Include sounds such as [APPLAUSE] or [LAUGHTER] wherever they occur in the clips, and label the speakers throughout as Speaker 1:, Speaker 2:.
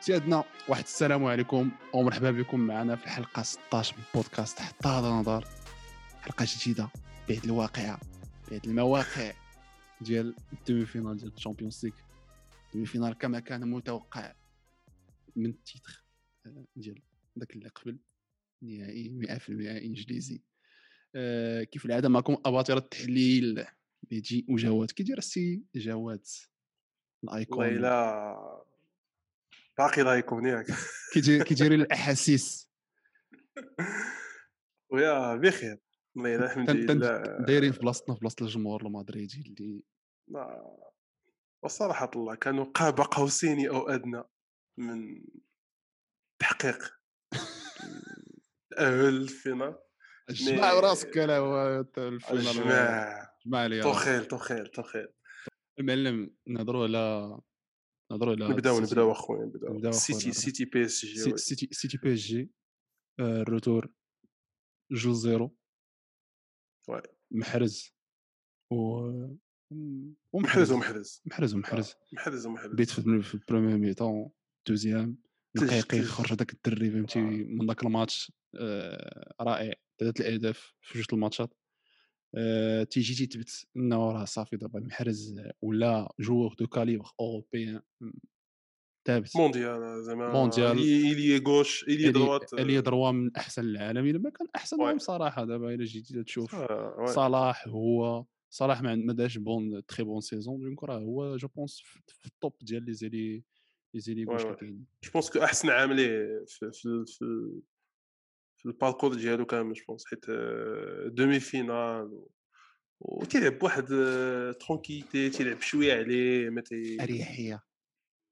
Speaker 1: سيادنا واحد السلام عليكم ومرحبا بكم معنا في الحلقة 16 من بودكاست حتى هذا نظر حلقة جديدة بعيد الواقعه بعيد المواقع ديال ال demi-finale ديال ال Champions League ال demi-finale كما كان متوقع من التيتر آه، ديال داك اللي قبل نهائي 100% إنجليزي. آه، كيف العادة معكم؟ أباطرة التحليل. بيجي وجواد. كي داير السي جواد؟
Speaker 2: الأيكون. باقي لايكم ياك
Speaker 1: كي [LAUGHS] كيدير الأحاسيس.
Speaker 2: ويا بخير. والله الا الحمد لله
Speaker 1: دايرين في بلاصتنا في بلاصة الجمهور المدريدي اللي
Speaker 2: وصراحة الله كانوا قاب قوسين أو أدنى من تحقيق الأهل الفينال [LAUGHS]
Speaker 1: جمع
Speaker 2: مي-
Speaker 1: راسك هو الفينال. جمع
Speaker 2: توخيل توخيل توخيل
Speaker 1: المعلم نهضروا على نهضروا على نبدأو.
Speaker 2: نبدأو
Speaker 1: أخويا
Speaker 2: نبدأو.
Speaker 1: سيتي.
Speaker 2: سيتي بي إس جي
Speaker 1: سي- سيتي سيتي بي إس جي آه، الروتور جو زيرو. محرز. و
Speaker 2: محرز ومحرز.
Speaker 1: محرز ومحرز.
Speaker 2: محرز ومحرز.
Speaker 1: بديت في في البروميير ميطون دوزيام.
Speaker 2: تج-
Speaker 1: نقيقي
Speaker 2: تج.
Speaker 1: خرج هذاك الدري فهمتي؟
Speaker 2: آه.
Speaker 1: من ذاك الماتش آه، رائع. ثلاث الأهداف في جوج الماتشات. آه، تيجي تيثبت انه راه صافي دابا محرز ولا جوور دو كاليبر أوروبيان ثابت
Speaker 2: مونديال زعما
Speaker 1: مونديال.
Speaker 2: إلي غوش إلي دروات
Speaker 1: اللي دروا من أحسن العالم إلا ما كان
Speaker 2: أحسنهم.
Speaker 1: صراحة دابا إلا جيتي تشوف
Speaker 2: آه،.
Speaker 1: صلاح هو صلاح ما داش بون تري بون سيزون دونك راه هو جو بونس في التوب ديال لي زيلي لي زيلي غوش
Speaker 2: واي.
Speaker 1: اللي كاينين
Speaker 2: جو بونس كو أحسن عام ليه في في في, في الباركور ديالو كامل جو بونس حيت دومي فينال و- وتيلعب بواحد ترونكيتي تيلعب شوية عليه ما تي
Speaker 1: أريحية.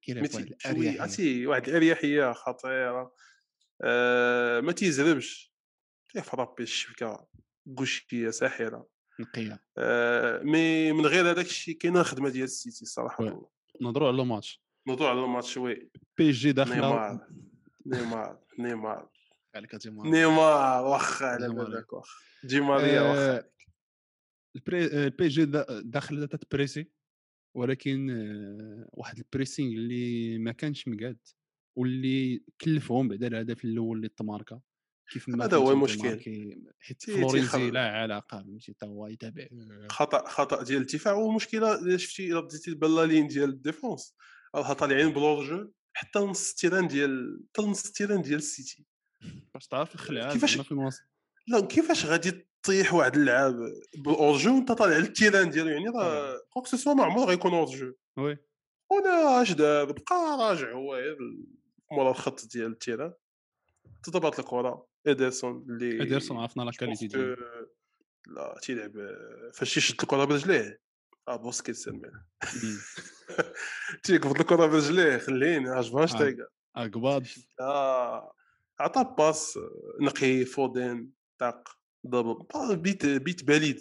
Speaker 1: كيلعب
Speaker 2: ما
Speaker 1: واحد الاريحيه
Speaker 2: عرفتي واحد الاريحيه خطيرة. آه، ما تيزربش تيفرابي الشبكه غوشيه ساحرة.
Speaker 1: نقية.
Speaker 2: آه، مي من غير هذاك الشيء كاينة الخدمه ديال السيتي الصراحه
Speaker 1: وي. نهضروا على الماتش
Speaker 2: موضوع على الماتش وي.
Speaker 1: بي جي داخلة.
Speaker 2: نيمار. نيمار. نيمار.
Speaker 1: عليك ديما
Speaker 2: نيمار واخا على. بالك واخا دي ماريا واخا
Speaker 1: آه، البري البي جي دا- داخل تتبريسي ولكن آه، واحد البريسينغ اللي ما كانش مقاد واللي كلفهم بعدا الهدف الأول اللي تماركا كيف ما
Speaker 2: هذا هو المشكل.
Speaker 1: حيت فلورينزي. لا علاقة فهمتي حتى هو يتابع
Speaker 2: خطأ خطأ ديال الدفاع والمشكلة الا شفتي إلا بديتي البلالين ديال الديفونس راها طالعين بال hors-jeu حتى نص ال terrain ديال حتى نص ال terrain ديال السيتي
Speaker 1: باش تعرف الخلعة
Speaker 2: كيفاش-
Speaker 1: في الوسط
Speaker 2: لا كيفاش غادي تطيح واحد اللعاب بال hors-jeu وانت طالع لل terrain ديالو؟ يعني راه quoi que ce soit ما عمره غيكون hors-jeu
Speaker 1: oui.
Speaker 2: وأنا اش دار بقى راجع هو غير مورا الخط ديال ال terrain تضربات الكرة ادرسون اللي
Speaker 1: ادرسون عرفنا لا
Speaker 2: qualité
Speaker 1: ديالو.
Speaker 2: لا تيلعب فاش تيشد الكرة برجليه. آه بوسكيتس المال.
Speaker 1: مم. [LAUGHS]
Speaker 2: تيقبض الكرة برجليه خليني عجبهاش
Speaker 1: آه.
Speaker 2: تايقا
Speaker 1: اكباد
Speaker 2: آه. عطى باس نقي فودين طاق ضرب بيت بيت باليد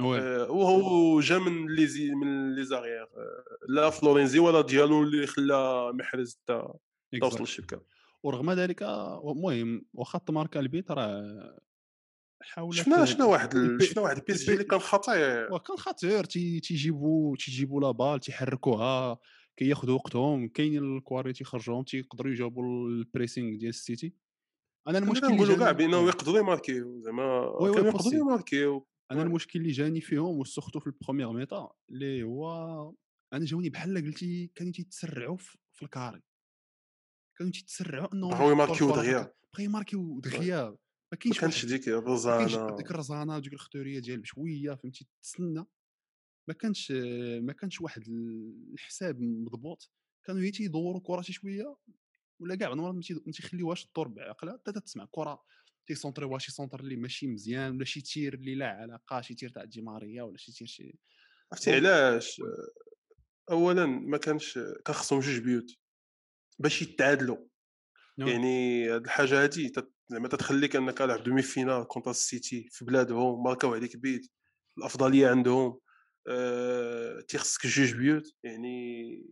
Speaker 1: وي.
Speaker 2: آه، وهو جا من لي زي من لي زاريير. آه، لا فلورينزي ولا ديالو اللي خلى محرز تا تا وصل
Speaker 1: exact.
Speaker 2: للشبكة.
Speaker 1: ورغم ذلك المهم واخا تماركا البيت راه حاولت
Speaker 2: شفنا شفنا واحد ال- شفنا واحد ال PS ال
Speaker 1: P-
Speaker 2: اللي كان خطير.
Speaker 1: وكان خطير. تي- تيجيبوا تيجيبوا la balle تيحركوها كياخذوا وقتهم كاينين ال qualité يخرجوهم تيقدروا يجاوبوا ال pressing ديال السيتي. أنا المشكل اللي
Speaker 2: نقولوا كاع
Speaker 1: جاني بأنه.
Speaker 2: يقدروا يماركيو زعما كانوا. يقدروا يماركيو أنا.
Speaker 1: المشكل اللي جاني فيهم و surtout في ال première mi-temps اللي هو أنا جاوني بحال قلتي كانوا تيتسرعوا في ال carré. كانوا تيتسرعوا أنهم
Speaker 2: بغاو يماركيو دغيا.
Speaker 1: بغاو يماركيو دغيا. ما
Speaker 2: ما
Speaker 1: كاينش
Speaker 2: كانش
Speaker 1: واحد.
Speaker 2: ديك
Speaker 1: ما
Speaker 2: الرزانة.
Speaker 1: ديك الرزانة وديك الختوريه ديال بشوية فهمتي؟ تسنى. ما كانش ما كانش واحد الحساب مضبوط. كانوا هي تيدوروا الكره شي شوية. ولا كاع بعض المرات ما تي- ما تيخليوهاش تدور بعقلها حتى تسمع كرة تيسونطريوها شي centre اللي ماشي مزيان ولا شي tir اللي لا علاقة شي tir تاع دي ماريا ولا شي tir شي
Speaker 2: عرفتي علاش؟ اولا ما كانش كان خصهم جوج بيوت باش يتعادلوا.
Speaker 1: نعم.
Speaker 2: يعني هاد الحاجة هادي زعما تتخليك انك تلعب دومي فينال كونتر السيتي في بلادهم ماركاو عليك بيت الأفضلية عندهم. أه... تيخصك جوج بيوت يعني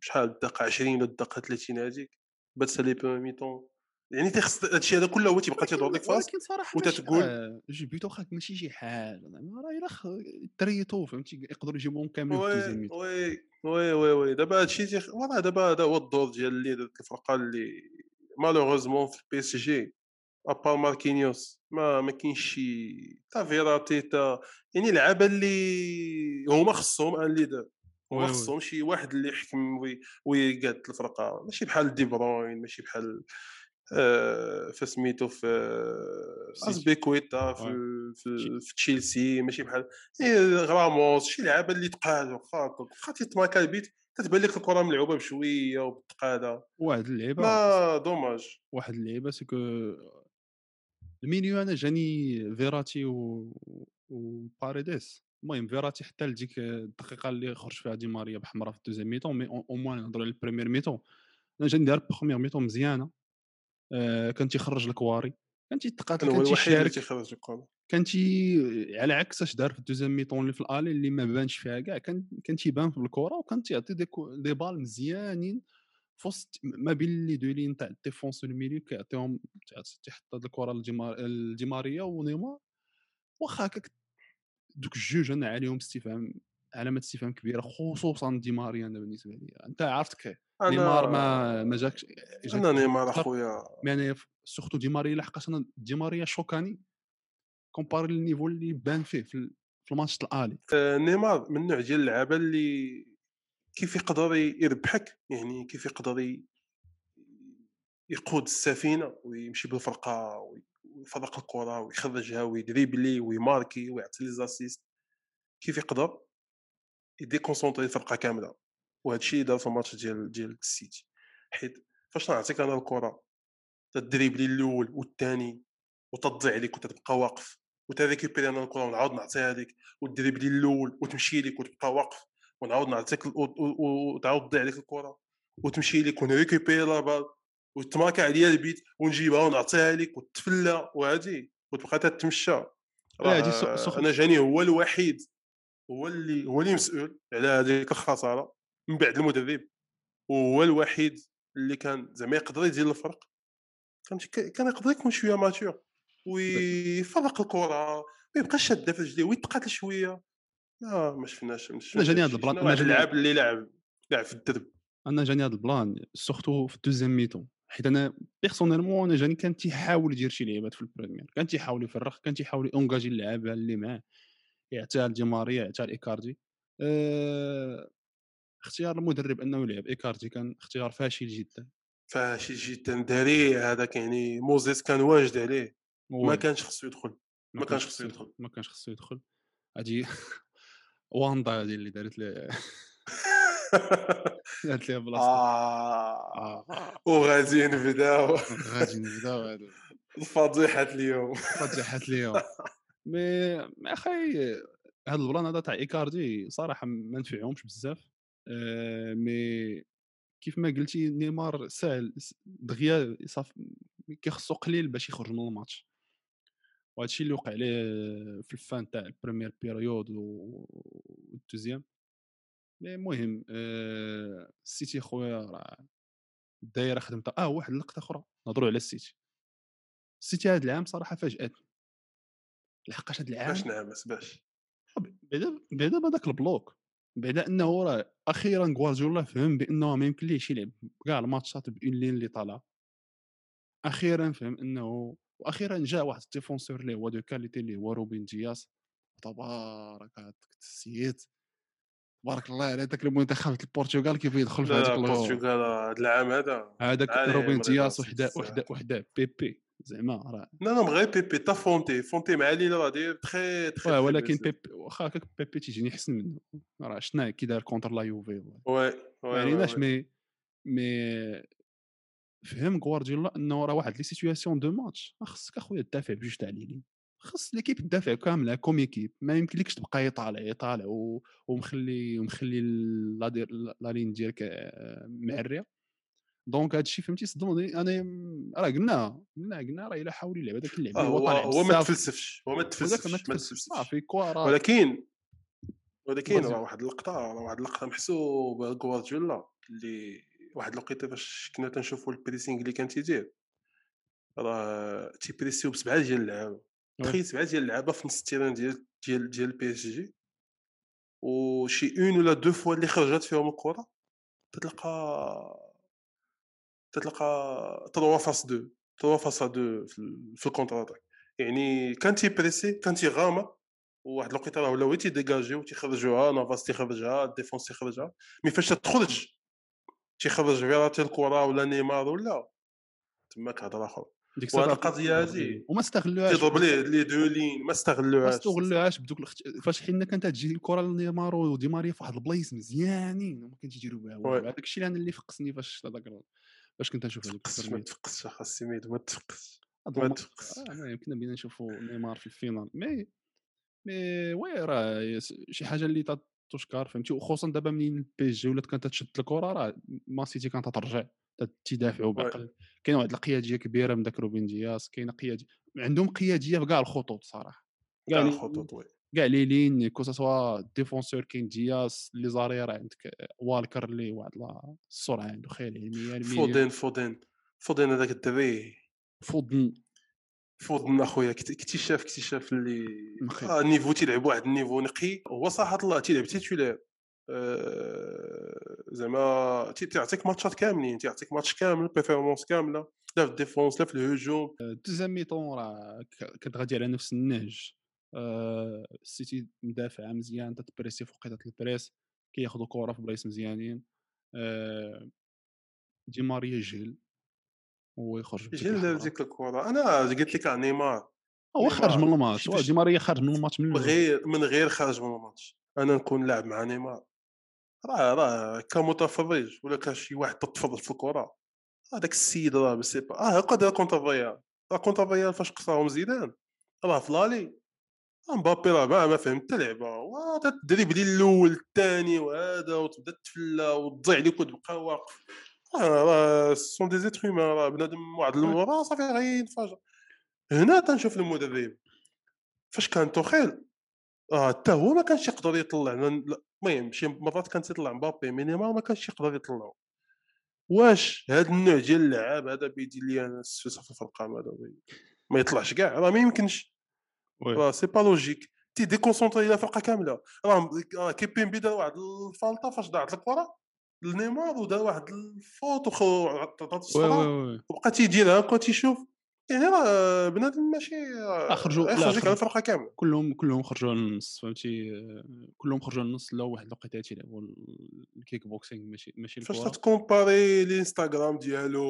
Speaker 2: شحال الدقة 20 ولا الدقة 30 هذيك بات لي بو ميتون يعني تيخص هادشي هذا كله هو تيبقى تيدور لك فاس
Speaker 1: ولكن صراحة
Speaker 2: وتتقول-
Speaker 1: آه، جو بيتو خاك ماشي شي حاجة زعما راه إلا تريتو فهمتي يقدروا يجيبوهم كاملين
Speaker 2: وي oui oui oui oui. دابا هادشي تيخ voilà دابا هذا هو الدور ديال اللي الفرقه اللي malheureusement في ال PSG à part ماركينيوس ما ما كاينش شي تا فيراتي تا يعني لعابة اللي هما خصهم
Speaker 1: un
Speaker 2: leader.
Speaker 1: oui.
Speaker 2: خصهم شي واحد اللي يحكم وي- ويقاد الفرقه ماشي بحال دي بروين ماشي بحال آه، فسميتو في
Speaker 1: سيتي.
Speaker 2: أزبيكويتا في, في, في تشيلسي ماشي بحال إيه، راموس شي لعابه اللي تقاد واخا تيتماكا البيت تتبان لك الكرة ملعوبة بشوية وبالتقاده
Speaker 1: واحد اللعيبة
Speaker 2: ما dommage
Speaker 1: واحد اللعيبة سكو المينيو أنا جاني فيراتي و وباريديس المهم فيراتي حتى لديك الدقيقة اللي خرج فيها دي ماريا بحمراء في ال deuxième mi-temps mais au moins نهضروا على ال première mi-temps. أنا جاني دار première mi-temps مزيانة. آه كان تيخرج الكواري كان تيتقاتل
Speaker 2: كان
Speaker 1: تيشارك كان تي على عكس اش دار في ال deuxième mi-temps اللي في ال aller اللي ما بانش فيها كاع كان كان تيبان في الكره وكان تيعطي des, des balles مزيانين في وسط ما بين les deux lignes تاع ال défense وال milieu كيعطيهم تيحط هاد الكره لديمار- لدي ماريا ونيمار واخا هكاك دوك الجوج أنا عليهم استفهام علامة استفهام كبيرة خصوصا دي ماريا أنا بالنسبة لي أنت عرفتك نيمار ما ما جاكش جاك
Speaker 2: أنا نيمار. أخويا
Speaker 1: mais أنا surtout دي ماريا لحقاش أنا دي ماريا شوكاني comparé لل niveau اللي بان فيه في في ال match aller
Speaker 2: آه، نيمار من النوع ديال اللعابة اللي كيف يقدر يربحك يعني كيف يقدر يقود السفينة ويمشي بالفرقة وي- ويفرق الكرة ويخرجها ويدريبلي ويماركي ويعطي les assists كيف يقدر؟ يديكونسونطري الفرقة كاملة. وهذا الشيء دار في الماتش ديال ديال السيتي. حيت فاش نعطيك أنا الكرة تدريبلي الأول والثاني وتضيع عليك وتبقى واقف وتريكيبيري أنا الكرة ونعاود نعطيها لك والدريبلي الأول وتمشي لك وتبقى واقف ونعاود نعطيك وتعاود تضيع عليك الكرة وتمشي لك ونريكيبيري la balle وتماكا عليا البيت ونجيبها ونعطيها لك وتفلى وهادي وتبقى تتمشى.
Speaker 1: لا،
Speaker 2: راه أنا جاني هو الوحيد هو اللي هو اللي مسؤول على هذيك الخسارة من بعد المدرب. وهو الوحيد اللي كان زعما يقدر يدير الفرق. كان كان يقدر يكون شوية mature. ويفرق الكرة ما يبقاش شادة في رجليه ويتقاتل شوية. لا ما شفناش ما شفناش
Speaker 1: جاني هاد
Speaker 2: هادشي.
Speaker 1: ال
Speaker 2: plan-
Speaker 1: جاني-
Speaker 2: اللاعب اللي لعب لعب في الدرب.
Speaker 1: أنا جاني هذا ال plan surtout في ال deuxième mi-temps حيت أنا personnellement أنا جاني كان تيحاول يدير شي لعبات في ال première كان تيحاول يفرق كان تيحاول يونجاجي اللعابة اللي معاه يعطيها لدي ماريا يعطيها لإيكاردي. أه... اختيار المدرب أنه يلعب إيكاردي كان اختيار فاشل جدا.
Speaker 2: فاشي جدا داري هذاك يعني موزيس كان واجد عليه. ما. كانش خصو يدخل ما كانش خصو يدخل.
Speaker 1: ما كانش خصو يدخل. هادي [LAUGHS] واندا هادي اللي دارت لي دارت ليها بلاصة.
Speaker 2: آه.
Speaker 1: آه.
Speaker 2: وغادي نبداو
Speaker 1: غادي نبداو
Speaker 2: الفضيحه اليوم.
Speaker 1: فضحت [LAUGHS] اليوم. mais mais أخي هذا ال plan هذا تاع إيكاردي صراحة ما نفعهمش بزاف. آه، mais كيف ما قلتي نيمار ساهل دغيا صافي كيخصو قليل باش يخرج من الماتش. وهذا الشيء اللي وقع عليه في ال fin تاع ال première période وال deuxième. mais المهم آه، السيتي خويا راه الدايره خدمتها آه واحد اللقطه أخرى نهضروا على السيتي. السيتي هذا العام صراحة فاجأتني. لحقاش هذا العام
Speaker 2: باش نعمس باش.
Speaker 1: بعدا بعدا بهذاك ال bloc بعدا إنه راه أخيرا غوارديولا فهم بإنه ما يمكنليش يلعب كاع الماتشات ب une ligne اللي طالعه أخيرا فهم إنه وأخيرا جاء واحد ال défenseur اللي هو de qualité اللي هو روبين دياس تبارك هذاك السيد تبارك الله على ذاك المنتخب البرتغال كيف يدخل في هذيك
Speaker 2: البرتغال هذا العام هذا.
Speaker 1: هذاك روبين دياس وحده. وحده وحده بيبي زعما راه.
Speaker 2: لا لا غير بيبي تا فونتي. فونتي مع ليل راه داير تخي تخي
Speaker 1: ولكن. بيبي واخا هكاك بيبي تيجيني احسن منه. راه شنا كي دار contre la Juve والله.
Speaker 2: oui
Speaker 1: mais
Speaker 2: oui
Speaker 1: عليناش
Speaker 2: oui
Speaker 1: مي مي فهم غوارديولا إنه راه واحد les situations de match. خصك أخويا تدافع بجوج تاع ليلين. خص l'équipe تدافع كاملة comme équipe ما يمكنلكش تبقى يطالع يطالع. ومخلي ومخلي la ligne ديالك آه، معرية. donc هادشي فهمتي؟ صدمني. أنا م- راه قلنا قلنا قلنا راه إلا حاول يلعب هذاك اللعب
Speaker 2: آه،
Speaker 1: هو
Speaker 2: هو ما تفلسفش هو ما تفلسفش
Speaker 1: صافي كوارا
Speaker 2: ولكن ولكن. راه واحد اللقطة راه واحد اللقطة محسوبه غوارديولا اللي واحد الوقيتة فاش كنا تنشوفوا ال pressing اللي كان تيدير. راه تيبريسيو بسبعة ديال اللعابة. تخيل سبعه ديال اللعابه في نص التيران ديال ديال ديال ال PSG وشي une ولا deux fois اللي خرجت فيهم الكره تتلقى تتلقى 3 face 2 3 face 2 في ال contre-attaque يعني كان تيبريسي كان تيغامر وواحد الوقيته راه ولاو تيديجاجيو تيخرجوها نافاس تيخرجها الديفونس تيخرجها مي فاش تخرج تيخرج فيراتي الكره ولا نيمار ولا تماك هضره أخرى
Speaker 1: ديك
Speaker 2: وهاد
Speaker 1: الساعة
Speaker 2: القضية هادي.
Speaker 1: وما استغلوهاش.
Speaker 2: تيضرب ليه لي دو لين ما
Speaker 1: ما
Speaker 2: استغلوهاش
Speaker 1: استغلوهاش بدوك الخت... فاش حنا كانت تجي الكرة لنيمار ودي ماريا في واحد البلايص مزيانين وما كانش يديروا بها هذاك الشيء اللي أنا اللي فقسني فاش هذاك فاش كنت نشوف هذيك
Speaker 2: ما تفقسش اخا السميد ما تفقس. ما تفقس.
Speaker 1: آه، ما يمكن بينا نشوفوا نيمار في الفينال. مي مي وي راه شي حاجة اللي تشكر فهمتي؟ وخصوصا دابا منين البي إس جي ولات كانت تشد الكرة راه مان سيتي كانت ترجع. تدافعوا بعقل كاين واحد القيادية كبيرة من داك روبين دياس كاينة قياديه عندهم قيادية في كاع الخطوط صراحة.
Speaker 2: كاع الخطوط وي.
Speaker 1: كاع لي لين كو سوا ديفونسور كاين دياس لي زارير عندك والكر اللي واحد السرعه عنده خيال علميه
Speaker 2: فودين فودين فودين هذاك الدري.
Speaker 1: فودن.
Speaker 2: فودن أخويا اكت- اكتشاف اكتشاف اللي. آه نيفو تيلعب واحد النيفو نقي هو صراحة الله تيلعب تيتولير زعما تي- تيعطيك ماتشات كاملين تيعطيك ماتش كامل performance كاملة لا في ال défense لا في الهجوم
Speaker 1: deuxième mi-temps راه كانت غادي على نفس النهج. آه، السيتي مدافعه مزيان تتبريسي في وقيتة ال press كياخذوا كره في بلايص مزيانين. آه، دي ماريا جيل. هو يخرج
Speaker 2: جيل. ديك الكره أنا قلت لك على نيمار.
Speaker 1: هو خرج من. الماتش. دي ماريا خرج من الماتش من.
Speaker 2: غير من غير خارج من الماتش. أنا نكون لاعب مع نيمار. راه راه كمتفرج ولا كشي واحد تتفرج في الكرة. هذاك السيد راه بسي با آه قادر كونتر فيال راه كونتر فيال فاش قصاهم زيدان. راه في لالي. مبابي راه ما ما فهم حتى لعبة. وهذا الدريبلي الأول الثاني وهذا وتبدا تفلا وتضيع عليك وتبقى واقف. راه سون دي زيتر راه بنادم واحد المره صافي غينفجر هنا تنشوف المدرب. فاش كان توخيل؟ آه حتى هو ما كانش يقدر يطلع المهم شي مرات كان تيطلع مبابي مي نيمار ما كانش يقدر يطلعو. واش هذا النوع ديال اللعاب هذا بيدير لي أنا في الفرقان هذا ما- يطلعش كاع راه ما يمكنش. راه سي با لوجيك. تي ديكونسونطري لا فرقة كاملة. راه كيبين بي دار واحد الفالطة فاش ضاعت الكرة لنيمار ودار واحد الفوت وخو عطات
Speaker 1: وي
Speaker 2: الصفرا
Speaker 1: وي وي.
Speaker 2: وبقى تيديرها هكا تيشوف. يعني راه بنادم ماشي
Speaker 1: خرجوا.
Speaker 2: على الفرقه كاملة.
Speaker 1: كلهم كلهم خرجوا على النص فهمتي؟ آه، كلهم خرجوا على النص لا واحد الوقيته تيلعبوا ال- الكيك بوكسينغ ماشي ماشي
Speaker 2: فاش
Speaker 1: الكرة.
Speaker 2: تتكومباري الإنستغرام ديالو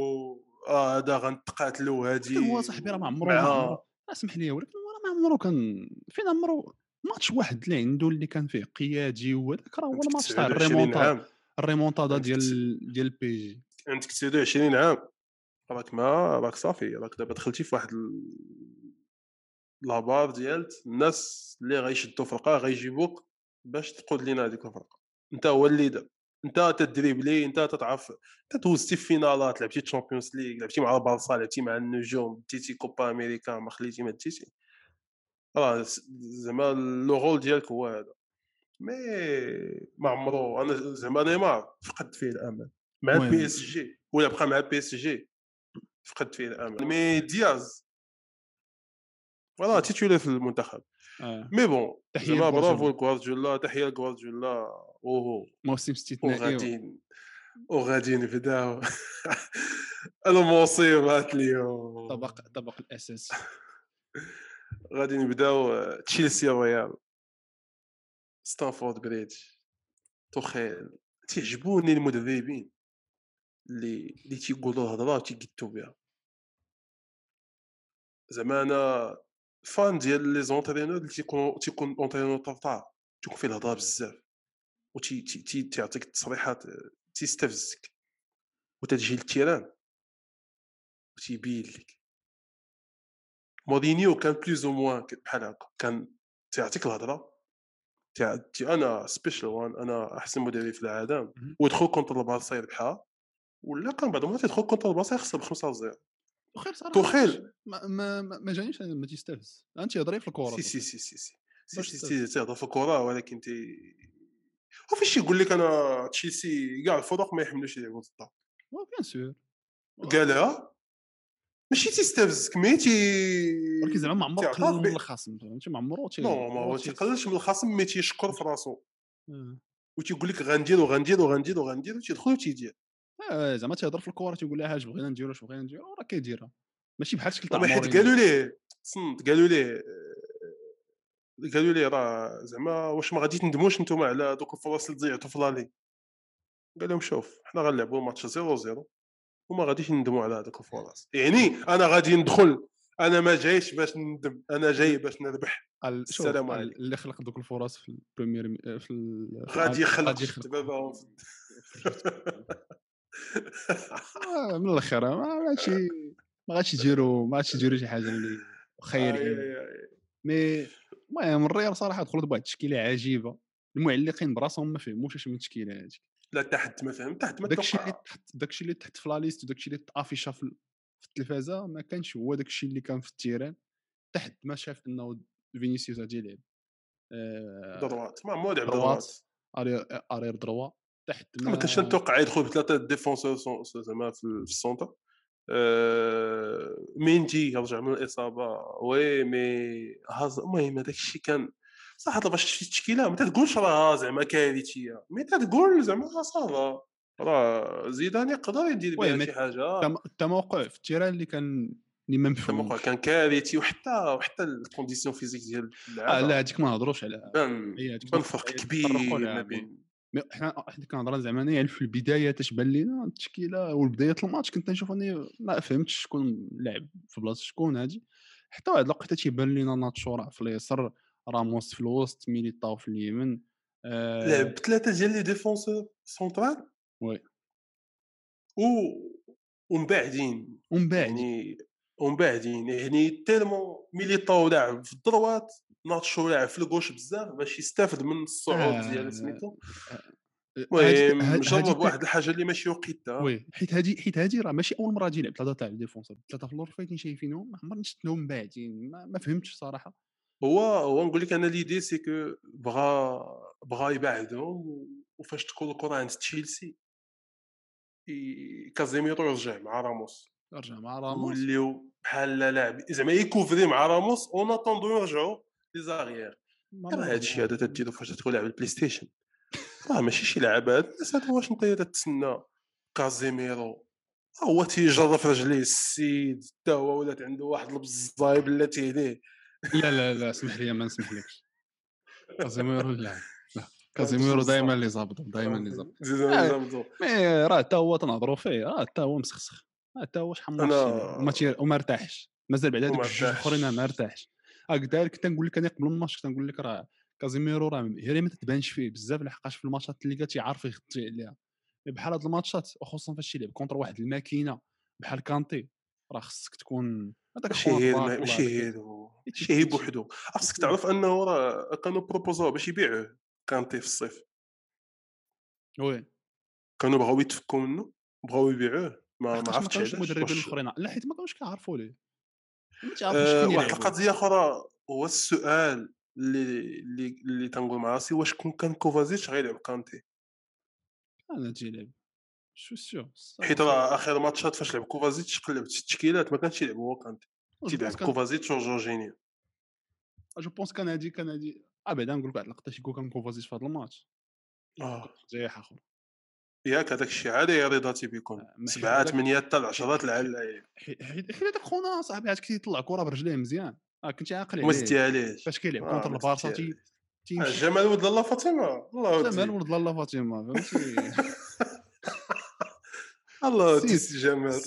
Speaker 2: آه هذا غنتقاتلو هادي
Speaker 1: هو صاحبي راه ما عمرو اسمح لي ولكن راه ما عمرو كان فين عمرو؟ ماتش واحد اللي عنده اللي كان فيه قيادي وهذاك راه هو الماتش تاع
Speaker 2: 29
Speaker 1: الريمونتادا الريمونتادا ديال ديال ال PSG.
Speaker 2: عندك 29 عام. راك ما راك صافي راك دابا دخلتي في واحد لابار ديال الناس اللي غيشدوا فرقة غيجيبوك باش تقود لينا هذيك الفرقة. انت هو ال leader. انت تدريبلي انت تتعرف انت دوزتي في فينالات لعبتي تشامبيونز ليغ لعبتي مع البارسا لعبتي مع النجوم ديتي كوبا أمريكا ما خليتي ما ديتي راه زعما le rôle ديالك هو هذا. mais ما عمرو أنا زعما نيمار فقدت فيه الأمل. مع. ال PSG ولا بقى مع ال PSG فقدت فيه الأمل. mais دياز voilà تيتولي في المنتخب.
Speaker 1: آه.
Speaker 2: mais
Speaker 1: bon
Speaker 2: زعما
Speaker 1: لجوارديولا.
Speaker 2: برافو لغوارديولا تحية لغوارديولا اوهو
Speaker 1: موسم استثنائي
Speaker 2: وغادي وغادي نبداو [LAUGHS] المصيبه اليوم
Speaker 1: طبق طبق الاساسي
Speaker 2: غادي نبداو تشيلسي ريال. ستانفورد بريدج توخيل تعجبوني المدربين. اللي اللي تيقولوا الهضره وتيقدوا بها زعما أنا fan ديال les entraîneurs اللي تيكون تيكون un entraîneur طرطار تيكون فيه الهضرة بزاف و تي تي تي تيعطيك التصريحات آه، تيستفزك وتجي لل terrain وتيبين لك. مورينيو كان plus ou moins بحال هكا كان تيعطيك الهضرة تي أنا special one أنا أحسن مدرب في العالم. ويدخل contre البارسا يربحها. ولا كان بعض المرات يدخل contre البارسا يخسر ب 5 0
Speaker 1: توخيل ما ما, ما جانيش ما تيستافز أنت هضري في الكره
Speaker 2: si si si si
Speaker 1: si.
Speaker 2: si
Speaker 1: si.
Speaker 2: si تهضر في الكره ولكن تي وفاش يقول لك أنا تشيلسي كاع الفرق ما يحملوش يلعبوا ضدها
Speaker 1: bien sûr
Speaker 2: قالها ماشي تيستفزك mais تي
Speaker 1: ولكن زعما ما عمرو قلل من الخصم فهمتي ما عمرو تي
Speaker 2: non ما تيقللش من الخصم mais تيشكر في راسو.
Speaker 1: آه.
Speaker 2: وتيقول لك غندير وغندير وغندير وغندير وتيدخل وتيدير
Speaker 1: زعما تيهضر في الكره تيقول لها اش بغينا نديرو اش بغينا نديرو راه كيديرها ماشي بحال شكل تاع مورينيو.
Speaker 2: قالوا ليه صنت قالوا ليه قالوا ليه راه زعما واش ما غادي تندموش نتوما على دوك الفرص اللي ضيعتوا في l'aller. قال لهم شوف حنا غنلعبوا الماتش 0 0 وما غاديش ندموا على هذوك الفرص. يعني أنا غادي ندخل أنا ما جايش باش ندم أنا جاي باش نربح. السلام
Speaker 1: ال-
Speaker 2: عليكم.
Speaker 1: اللي خلق دوك الفرص في ال
Speaker 2: première
Speaker 1: mi-
Speaker 2: في
Speaker 1: غادي يخلق
Speaker 2: دابا
Speaker 1: آه، [LAUGHS] من الآخر ما ماشي ما غاديش يديروا ما غاديش يديروا شي حاجة اللي خيريه mais المهم الريال صراحة دخلت بواحد التشكيلة عجيبة. المعلقين براسهم ما فهموش اش من التشكيله هذه
Speaker 2: لا تحت ما فهمت تحت ما
Speaker 1: داكشي اللي تحت داكشي اللي تحت في la liste وداكشي اللي تافيشا في التلفازة ما كانش هو داكشي اللي كان في ال terrain. تحت ما شاف إنه فينيسيوس غادي يلعب. آه،
Speaker 2: droite ما عمو لعب
Speaker 1: droite.
Speaker 2: دروات
Speaker 1: arrière arrière droit تحت
Speaker 2: ما كنتش نتوقع يدخل بثلاثه défenseurs زعما في في ال centre. آه، ميندي يرجع من الإصابة. oui mais هاز المهم هذاك الشيء كان صح طلع باش شي تشكيلة ما تقولش راه زعما كارثية. mais تقول زعما ça va. راه زيدان يقدر يدير بها شي حاجة.
Speaker 1: التم- التموقع في ال terrain اللي كان اللي ما
Speaker 2: الموقع
Speaker 1: مفهومش
Speaker 2: كان كارثي وحتى وحتى ال condition physique ديال
Speaker 1: آه
Speaker 2: اللعابه
Speaker 1: لا هذيك ما نهضروش على
Speaker 2: بان
Speaker 1: هي هذيك
Speaker 2: بان
Speaker 1: ما-
Speaker 2: فرق كبير ما بين
Speaker 1: mais حنا حنا كنهضر زعما يعني في البداية تشبان لينا التشكيلة والبدايه الماتش كنت نشوف اني ما فهمتش شكون لعب في بلاصة شكون هادي. حتى واحد الوقيته تيبان لينا ناتشو راه في اليسار راموس في الوسط ميليتاو في اليمين آه
Speaker 2: لعب ثلاثة ديال les défenseurs central
Speaker 1: oui.
Speaker 2: و ومباعدين
Speaker 1: ومن بعد
Speaker 2: يعني ومباعدين يعني tellement ميليتاو لاعب في ال droite. ناتشو لاعب في ال gauche بزاف باش يستافد من الصعود
Speaker 1: آه،
Speaker 2: ديال سميتو.
Speaker 1: هادي-
Speaker 2: المهم
Speaker 1: هادي-
Speaker 2: جرب واحد الحاجة اللي ماشي وقيتها.
Speaker 1: oui حيت هادي حيت هادي راه ماشي أول مرة غادي يلعب ثلاثة تاع ال défenseurs. ثلاثة في اللور فايتين شايفينهم ما عمرني شفتهم من بعدين ما, ما فهمتش صراحة.
Speaker 2: هو هو نقول لك أنا l'idée c'est que بغا بغا يبعدهم وفاش تكون الكره عند تشيلسي كازيميرو يرجع مع راموس.
Speaker 1: رجع مع راموس.
Speaker 2: يوليو بحال لاعب زعما يكوفري مع راموس en attendant يرجعوا les arrières
Speaker 1: ما
Speaker 2: راه هذا الشيء هذا. تديرو فاش تكون لاعب ال PlayStation راه ماشي شي لعب الناس هذا واش انت تتسنى؟ كازيميرو هو تيجرب في رجليه السيد حتى هو ولات عنده واحد البزاي بلاتي عليه
Speaker 1: لا لا لا اسمح لي ما نسمحلكش. كازيميرو لا لا. كازيميرو [LAUGHS] دائما اللي ظابط دائما اللي ظابط [LAUGHS]
Speaker 2: زيد
Speaker 1: mais راه حتى هو تنهضروا فيه راه حتى هو مسخسخ. راه حتى هو شحال من وما وما ارتاحش. مازال بعد هذوك الجوج. الاخرين ما ارتاحش. هكذا كنت نقول لك أنا قبل الماتش كنت نقول لك راه كازيميرو راه هي ما تتبانش فيه بزاف لحقاش في الماتشات اللي كان تيعرف يغطي عليها. بحال هاد الماتشات وخصوصا فاش تيلعب contre واحد الماكينة بحال كانتي راه خصك تكون هذاك
Speaker 2: ماشي
Speaker 1: خوان
Speaker 2: هي
Speaker 1: بارك
Speaker 2: الم-
Speaker 1: ولا
Speaker 2: ماشي
Speaker 1: هذاك-
Speaker 2: هي ال- ماشي هي بوحدو. خاصك تعرف أنه راه كانوا بروبوزوه باش يبيعوه كانتي في الصيف.
Speaker 1: وي.
Speaker 2: كانوا بغاو يتفكوا منه بغاو يبيعوه ما ما عرفتش علاش
Speaker 1: المدربين الاخرين لا حيت ما كانوش كيعرفوا ليه. شكون
Speaker 2: واحد. القضية أخرى هو السؤال اللي اللي اللي تنقول مع راسي واش كون كان كوفازيتش غيلعب كانتي؟
Speaker 1: أنا تيلعب شو سيو
Speaker 2: حيت راه آخر ماتشات فاش لعب كوفازيتش قلبت التشكيلات ما كانش يلعب هو كانتي. تيلعب كوفازيتش وجورجينيو
Speaker 1: جو بونس كان هادي كان هادي. بعدا نقول لك واحد اللقطه شيكو كان كوفازيتش في هذا الماتش.
Speaker 2: آه.
Speaker 1: زي آخر.
Speaker 2: ياك هذاك الشيء عادي رضاتي بكم
Speaker 1: آه، سبعة
Speaker 2: ثمانية حتى العشرات العلايب
Speaker 1: حيت هذاك خونا صاحبي عاد كيطلع كرة برجليه مزيان. آه كنتي عاقل عليه.
Speaker 2: استيهاليش
Speaker 1: فاش كيلعب
Speaker 2: آه،
Speaker 1: كونتر البارسا. تي
Speaker 2: آه،
Speaker 1: تيمشي.
Speaker 2: جمال ولد لاله فاطمة. الله ودي
Speaker 1: ولد لاله فاطمة فهمتي؟ [LAUGHS]
Speaker 2: الله سي جمال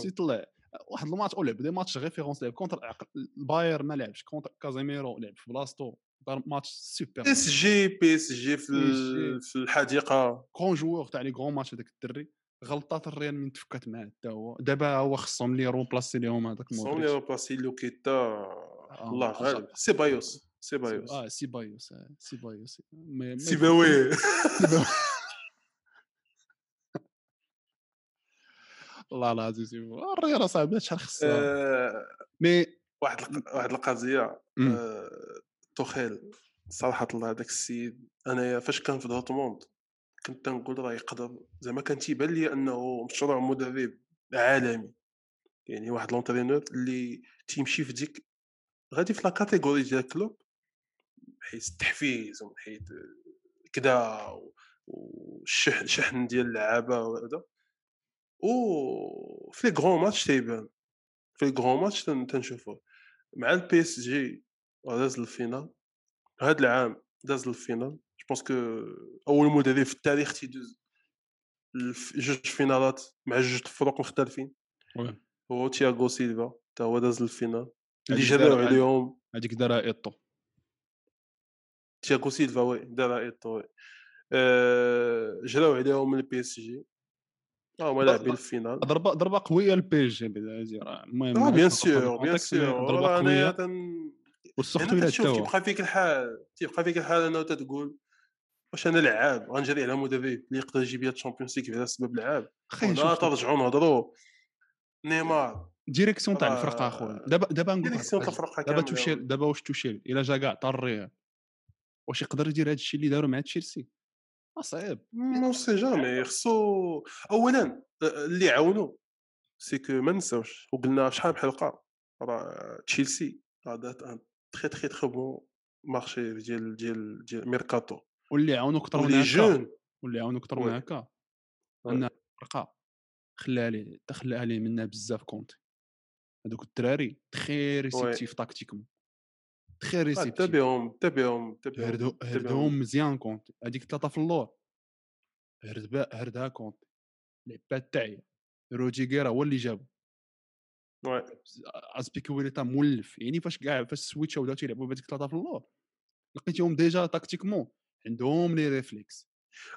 Speaker 1: تيطلع. واحد الماتش أو لعب دي ماتش ريفيرونس لعب كونتر عقل- الباير ما لعبش كونتر كازيميرو لعب في بلاصتو. ماتش سوبر
Speaker 2: إس جي بي إس جي في, في الحديقة.
Speaker 1: كون جوور تاع لي غون ماتش هذاك الدري غلطات الريال من تفكات معاه حتى هو. دابا هو خصهم لي رومبلاسي ليهم هذاك مودريتش.
Speaker 2: لي باسي لوكيتا الله
Speaker 1: آه،
Speaker 2: غالب. سي بايوس سي بايوس.
Speaker 1: آه سيبايوس آه، سيبايوس
Speaker 2: سيباوي. [LAUGHS]
Speaker 1: والله العظيم الريال أصاحبي شحال خصها
Speaker 2: آه،
Speaker 1: مي
Speaker 2: واحد واحد القضية توخيل صراحة الله هذاك السيد. أنايا فاش كان في دورتموند كنت تنقول راه يقدر زعما كان تيبان لي أنه مشروع مدرب عالمي. يعني واحد l'entraîneur اللي تيمشي في ديك غادي في la catégorie ديال Klopp حيث التحفيز ومن حيث كدا والشحن شحن ديال اللعابة وهذا. و في les grands matchs تيبان في les grands matchs تنشوفوه مع ال PSG داز لل finale هذا العام داز لل finale. je pense que أول مدرب في التاريخ تيدوز جوج finale ات مع جوج فرق مختلفين. هو تياغو سيلفا تا هو داز لل finale. اللي جراو عليهم.
Speaker 1: هذيك دارها إيطو.
Speaker 2: تياغو سيلفا oui دارها إيطو oui. أه جراو عليهم من ال PSG آه هما لاعبين ال
Speaker 1: finale. ضربه ضربة قوية ال PSG
Speaker 2: المهم آه bien sûr
Speaker 1: bien sûr
Speaker 2: والسخط إلى حتى تيبقى فيك الحال تيبقى فيك الحال انه تتقول واش أنا لعاب؟ غنجري على مدرب اللي يقدر يجيب لي ال Champions League على سبب لعاب؟ لا ترجعوا نهضروا نيمار.
Speaker 1: direction تاع الفرقة أخويا. دابا دابا نقول
Speaker 2: direction تاع الفرقة
Speaker 1: دابا توشيل دابا واش توشيل؟ إلا جا كاع طريه واش يقدر يدير هذا الشيء اللي داروا مع تشيلسي؟ صعيب.
Speaker 2: on sait jamais خصو اولا اللي عاونوا c'est que ما نساوش وقلنا شحال من حلقة؟ راه تشيلسي. هذا un تخي تخي تخي بون مارشي ديال ديال ديال ميركاتو
Speaker 1: واللي عاونوا أكثر من هكا. جون واللي عاونوا أكثر من هكا. ان الفرقه خلاها ليه تخلاها ليه منها بزاف كونتي هذوك الدراري تخي ريسيبتيف تاكتيكمون تخي ريسيبتيف
Speaker 2: تابعهم تابعهم
Speaker 1: تابعهم هردهم مزيان كونتي هذيك ثلاثة في اللور. هرد هردها كونتي لعبات تاعي. روديغيرا هو اللي جابو. اسبيكويليتا مولف يعني فاش كاع فاش switch بداو تيلعبوا بهذيك ثلاثة في اللور لقيتيهم déjà tactiquement عندهم les réflexes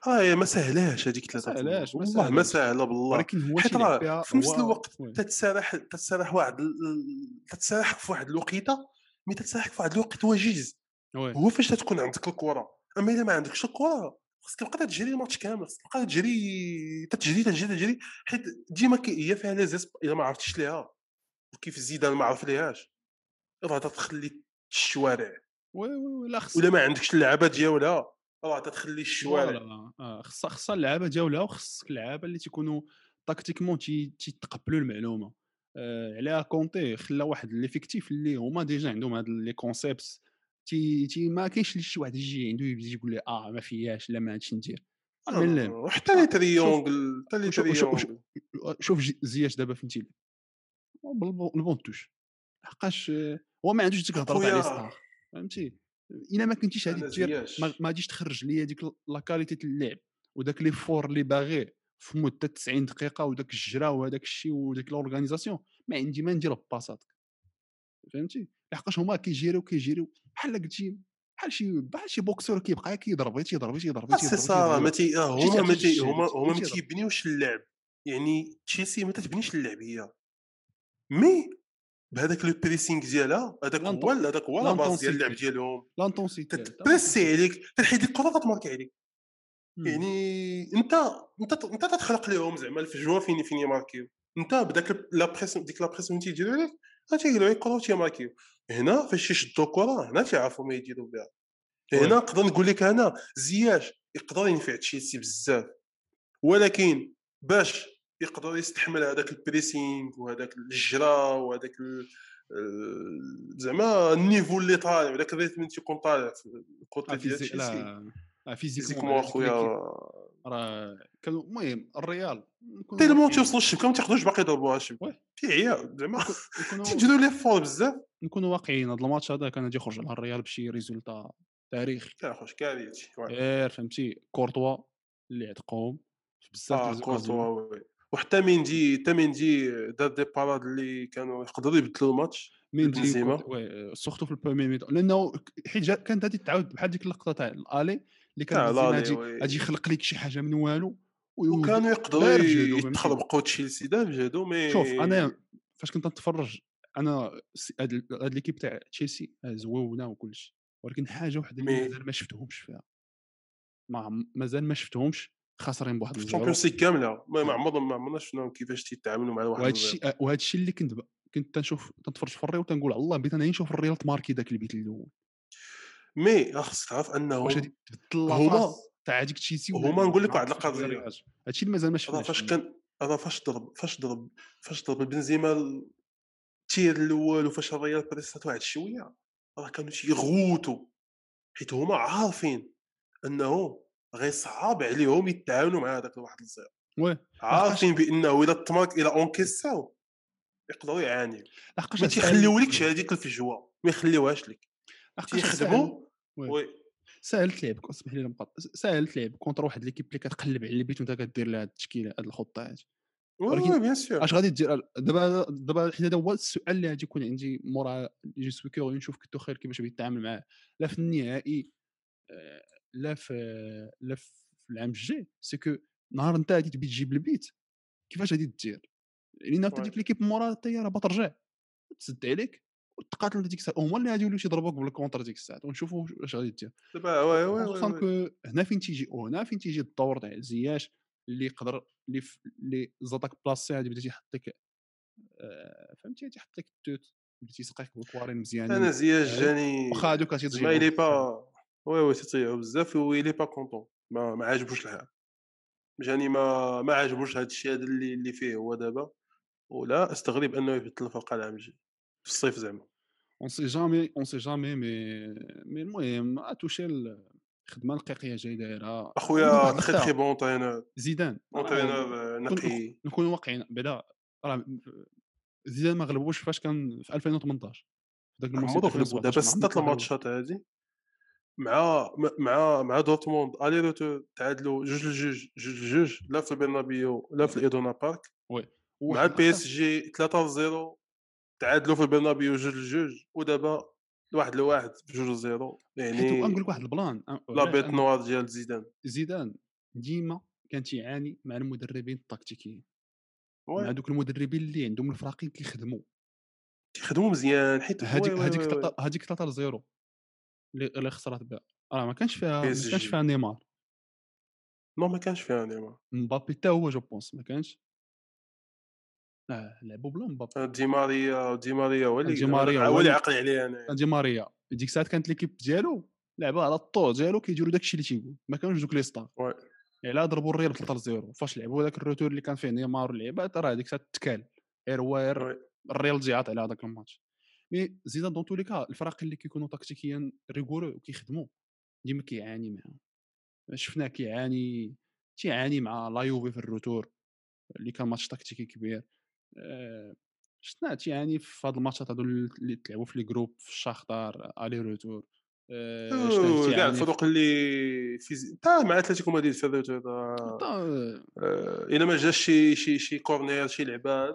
Speaker 2: آه ما سهلاش هذيك ثلاثة
Speaker 1: سهلاش
Speaker 2: والله ما سهله بالله
Speaker 1: ولكن هو
Speaker 2: حيت راه في نفس الوقت تتسارح تتسارح واحد تتسارح في واحد الوقيتة mais تتسارح في واحد الوقت وجيز هو فاش تكون عندك الكرة؟ أما إلا ما عندكش الكرة خصك تبقى تجري الماتش كامل خصك تبقى تجري تجري تجري تجري حيت ديما هي فيها les espaces إلا ما عرفتيش ليها. وكيف زيدان ما عرف ليهاش راه تخلي الشوارع
Speaker 1: oui oui لا خص
Speaker 2: ولا ما عندكش اللعابه ديالها راه تخلي الشوارع
Speaker 1: آه خصها خصها اللعابه ديالها وخصك اللعابه اللي تيكونوا tactiquement تيتقبلوا المعلومه آه عليها كونتي خلا واحد l'effectif اللي هما déjà عندهم هاد les concepts تي تي ما كاينش شي واحد يجي عنده يجي يقول لي آه ما فياش لا ما عادش ندير
Speaker 2: وحتى les triangles حتى les triangles
Speaker 1: شوف زياش دابا فهمتي بالبون توش لحقاش هو ما عندوش ديك الهضره تاع les stars فهمتي؟ إلا ما كنتيش غادي دير ما غاديش تخرج ليا ديك la qualité اللعب وداك l'effort اللي باغي في مدة 90 دقيقة وداك الجرا وهذاك الشيء وديك l'organisation ما عندي ما ندير باساتك فهمتي؟ لحقاش هما كيجيريو كيجيريو بحال قلتي بحال شي بحال شي boxeur كيبقى كيضرب تيضرب تيضرب
Speaker 2: سي صا ما تي هما ما تي هما ما تيبنيوش اللعب. يعني تشيلسي ما تتبنيش اللعب هي. mais بهذاك le pressing ديالها هذاك هو هذاك هو la base ديال اللعب ديالهم
Speaker 1: l'intensité
Speaker 2: تبريسي عليك تنحيد لك الكره غتماركي عليك يعني انت انت انت تتخلق لهم زعما الفجوه فين فين يماركيو انت بداك la pression ديك la pression تيديروا لك تيقولوا لك الكره تيماركيو هنا فاش يشدوا الكره هنا تيعرفوا ما يديروا بها هنا نقدر نقول لك أنا زياش يقدر ينفع تشيلسي بزاف ولكن باش يقدر يستحمل هذاك ال pressing وهذاك الجرا وهذاك زعما ال niveau اللي طالع وداك ال rythme اللي تيكون طالع في ال côté ديال تشيلسي physiquement أخويا.
Speaker 1: راه كانوا المهم الريال
Speaker 2: تيلمون تيوصلوا الشبكه ما تيقدروش باقي يضربوها الشبكة. تيعيا زعما [LAUGHS] تيديروا لي فور بزاف.
Speaker 1: نكونوا واقعيين هذا الماتش هذا كان غادي يخرج على الريال بشي ريزولتا تاريخي.
Speaker 2: كان خوش كارثي
Speaker 1: غير فهمتي كورتوا اللي عتقهم
Speaker 2: بزاف آه كورتوا وحتى ميندي حتى ميندي دار دي باراد اللي كانوا يقدروا يبدلوا الماتش
Speaker 1: ميندي سورتو في البرومي ميتو لأنه حيت كانت هذه تعاود بحال ديك اللقطة تاع الآلي اللي كان غادي يخلق لك شي حاجة من والو
Speaker 2: وكانوا يقدروا يتخربقوا تشيلسي دا بجهدو mais
Speaker 1: شوف أنا فاش كنت نتفرج أنا هاد l'équipe تاع تشيلسي زوونة وكلشي. ولكن حاجة وحدة اللي مازال ما شفتهمش فيها. ما مازال ما شفتهمش. خاسرين بواحد
Speaker 2: ال Champions League كاملة. ما عمرنا ما عمرنا شفناهم كيفاش تيتعاملوا مع واحد
Speaker 1: وهذا الشيء وهذا الشيء اللي كنت كنت تنشوف تنتفرج في الريال وتنقول الله بغيت أنا نشوف الريال تماركي ذاك البيت الأول.
Speaker 2: مي خاصك تعرف أنه
Speaker 1: واش تبدل هما تاع هذيك تشيلسي
Speaker 2: هما نقول لك واحد القضية
Speaker 1: هادشي اللي مازال ما شفناش
Speaker 2: فاش كان أنا فاش ضرب فاش ضرب فاش ضرب بنزيما ال tir الأول وفاش الريال بريسات واحد شوية راه كانوا تيغوتوا. حيت هما عارفين أنه غيصعب عليهم يتعاونوا مع هذاك الواحد الزيرو
Speaker 1: وي
Speaker 2: عارفين بانه اذا تمارك إلى اونكيساو يقدروا يعانيو.
Speaker 1: لحقاش
Speaker 2: ما تيخليولكش هذيك الفجوة ما يخليوهاش لك. تيخدموا oui.
Speaker 1: ساهل تلعب اسمح لي نقاط ساهل تلعب contre واحد l'équipe اللي كتقلب على ال but وانت كدير لها التشكيلة هاد الخطة هادي. ولكن
Speaker 2: bien sûr.
Speaker 1: اش غادي دير دابا دابا حيت هذا هو السؤال اللي غادي يكون عندي مورا je suis curieux نشوف توخيل كيفاش بيتعامل معاه. لا في النهائي آه، لا في لا في العام الجاي. c'est que نهار انت غادي تبي تجيب ال but كيفاش غادي دير؟ لأن انت. ديك l'équipe مورا حتى هي راه بترجع تسد عليك وتقاتل ديك الساعة. هما اللي غادي يوليو تيضربوك بال contre ديك الساعة. ونشوفوا واش غادي دير.
Speaker 2: دابا oui oui
Speaker 1: خصوصا هنا فين تيجي وهنا فين تيجي الدور تاع زياش اللي يقدر اللي les attaques placées غادي بدا تيحط لك آه، فهمتي؟ تيحط لك التوت بدا تيسقيك بالكوارين مزيانين.
Speaker 2: أنا
Speaker 1: عارف؟
Speaker 2: جاني
Speaker 1: واخا هادوك تيضيعوا
Speaker 2: bah oui oui تيضيعوا بزاف oui il est pas content ما ما عاجبوش الحال جاني ما ما عاجبوش هذا الشيء هذا اللي اللي فيه هو دابا ولا استغرب انه يبدل الفرقه العام الجاي في الصيف زعما
Speaker 1: on sait jamais on sait jamais mais mais المهم توشيل الخدمه الحقيقيه جاي دايره ونقول
Speaker 2: اخويا تخي تخي بون انترينور
Speaker 1: زيدان
Speaker 2: انترينور نقي
Speaker 1: نكونوا واقعيين بعدا راه زيدان ما غلبوش فاش كان في 2018 في ذاك الموسم
Speaker 2: عمرو غلبوا
Speaker 1: 2017
Speaker 2: دابا سته. الماتشات هذه مع مع مع دورتموند. aller retour تعادلوا. جوج لجوج. جوج لجوج. لا في البرنابيو لا في الايدونا بارك. مع
Speaker 1: وواحد
Speaker 2: البي اس جي 3 0 تعادلوا في البرنابيو جوج لجوج. ودابا واحد لواحد في جوج
Speaker 1: zéro
Speaker 2: يعني
Speaker 1: نقول لك واحد ال plan
Speaker 2: لا؟
Speaker 1: bête
Speaker 2: noire ديال زيدان.
Speaker 1: زيدان ديما كان تيعاني مع المدربين التكتيكيين. مع
Speaker 2: oui.
Speaker 1: دوك المدربين اللي عندهم الفراقين كيخدموا
Speaker 2: تيخدموا مزيان. حيت
Speaker 1: هذيك
Speaker 2: oui oui
Speaker 1: هذيك
Speaker 2: oui
Speaker 1: oui. هذيك 3 0 اللي خسرت بها راه ما كانش فيها ما. كانش فيها نيمار.
Speaker 2: non ما كانش فيها نيمار.
Speaker 1: مبابي حتى هو je pense ما كانش. آه لعبوا بلا مبابي.
Speaker 2: دي ماريا دي ماريا هو اللي
Speaker 1: دي ماريا
Speaker 2: هو اللي
Speaker 1: اللي-
Speaker 2: عقل عليه
Speaker 1: أنا. دي ماريا. ديك الساعات كانت l'équipe ديالو لعبه على الطور ديالو كيديروا داكشي اللي تيقول. ما كانوش دوك les stars.
Speaker 2: oui.
Speaker 1: يعني ضربوا الريال ب 3 0 فاش لعبوا داك ال retour اللي كان فيه نيمار واللعيبات راه هذيك الساعة تكال. غير هو غير
Speaker 2: oui.
Speaker 1: الريال تجي على هذاك الماتش. mais زيدان dans tous les cas الفرق اللي كيكونوا تكتيكيا rigoureux وكيخدموا ديما كيعاني معاهم. شفناه كيعاني تيعاني مع la Juve في ال retour اللي كان ماتش تكتيكي كبير. آه، شفنا تيعاني في هاد الماتشات هادو اللي تلعبوا في les groupes في الشاختار aller retour. شفناه
Speaker 2: كاع
Speaker 1: تيعاني في-
Speaker 2: الفرق اللي في حتى مع اتلتيكو مدريد في ال retour
Speaker 1: حتى
Speaker 2: آه، إلا ما جاش شي شي شي corner شي لعبة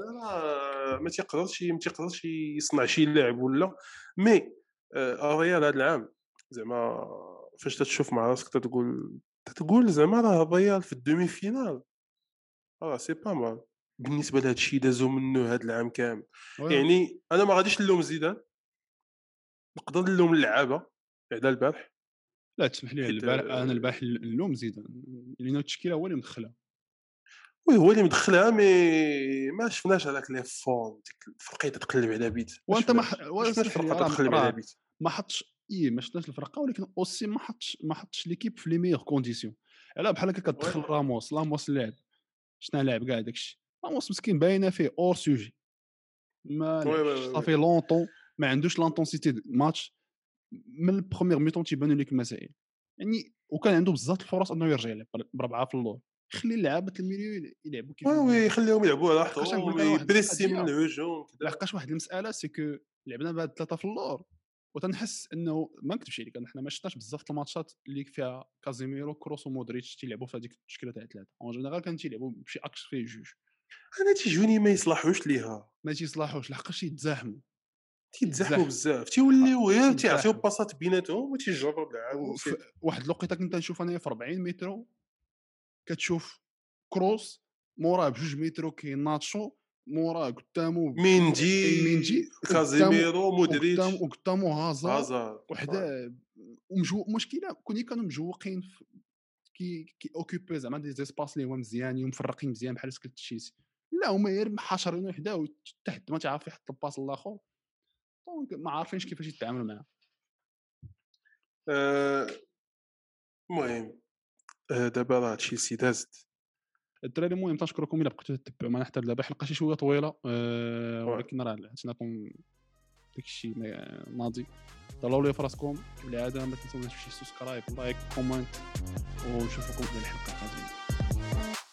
Speaker 2: ما تيقدرش ما تيقدرش يصنع شي لاعب ولا. mais آه، الريال هذا العام زعما فاش تتشوف مع راسك تتقول تتقول زعما راه الريال في ال demi-finale راه c'est pas mal بالنسبة لهذا الشيء دازو منه هذا العام كامل. يعني أنا ما غاديش نلوم زيدان. نقدر نلوم اللعابة. بعدا البارح؟
Speaker 1: لا تسمح لي البارح
Speaker 2: آه،
Speaker 1: أنا البارح اللوم زيدان لأن التشكيلة هو اللي مدخلها.
Speaker 2: oui هو اللي مدخلها mais ما شفناش هذاك les formes ديك الفرقة تتقلب على بيت
Speaker 1: وأنت ما
Speaker 2: شفناش.
Speaker 1: ح-
Speaker 2: ما شفناش
Speaker 1: واسمح لي،
Speaker 2: فرقة
Speaker 1: راه-
Speaker 2: تتقلب على but.
Speaker 1: ما حطش إيه ما شفناش الفرقة ولكن aussi ما حطش ما حطش l'équipe في les meilleures conditions على بحال هكا كتدخل. راموس راموس لعب شنا لعب كاع داكشي راموس مسكين باينة فيه hors sujet ما. صافي longtemps ما عندوش l'intensité ماتش من ال première mi-temps تيبانوا لك المسائل. يعني وكان عنده بزاف الفرص إنه يرجع يلعب بربعة في اللور. خلي اللعابة الميليو يلعبوا كيف
Speaker 2: oui oui خليهم يلعبوا على
Speaker 1: واحد.
Speaker 2: يبريسي من. الهجوم
Speaker 1: لحقاش واحد المساله c'est que لعبنا بعد ثلاثة في اللور. وتنحس إنه ما نكذبش عليك حنا ما شفناش بزاف الماتشات اللي فيها كازيميرو كروس ومودريتش تيلعبوا في هذيك التشكيله تاع ثلاثة en général كانوا تيلعبوا بشي إكس فيه جوج.
Speaker 2: أنا تيجوني ما يصلحوش ليها.
Speaker 1: ما تيصلحوش لحقاش يتزاحموا.
Speaker 2: تيتزاحموا
Speaker 1: يتزاح.
Speaker 2: بزاف تيوليو غير
Speaker 1: يتزاحموا.
Speaker 2: تيعطيو باسات بيناتهم
Speaker 1: وف-
Speaker 2: وسير.
Speaker 1: واحد الوقيته كنت نشوف أنايا في 40 متر كتشوف كروس موراه بجوج متر كاين ناتشو موراه قدامو
Speaker 2: ميندي
Speaker 1: ميندي
Speaker 2: كازيميرو مودريتش
Speaker 1: وقدامو هازار
Speaker 2: هازارد
Speaker 1: وحده ومجو مشكلة كوني كانوا مجوقين كي كي اوكوبي زعما دي زيسباس اللي هما مزيانين ومفرقين مزيان بحال سكت تشيلسي لا هما غير حاشرين وحده وتحت ما تعرف يحط الباس الآخر دونك ما عارفينش كيفاش يتعاملوا معاه.
Speaker 2: آه، المهم آه، دابا راه تشيلسي دازت.
Speaker 1: الدراري المهم تنشكركم إلا بقيتوا تتبعوا. معنا حتى دابا حلقه شي شوية طويلة
Speaker 2: وي.
Speaker 1: ولكن راه عطيناكم داكشي ناضي. طلعوا لي فراسكم كالعاده ما تنساوناش شي subscribe like comment ونشوفكم في الحلقة القادمة.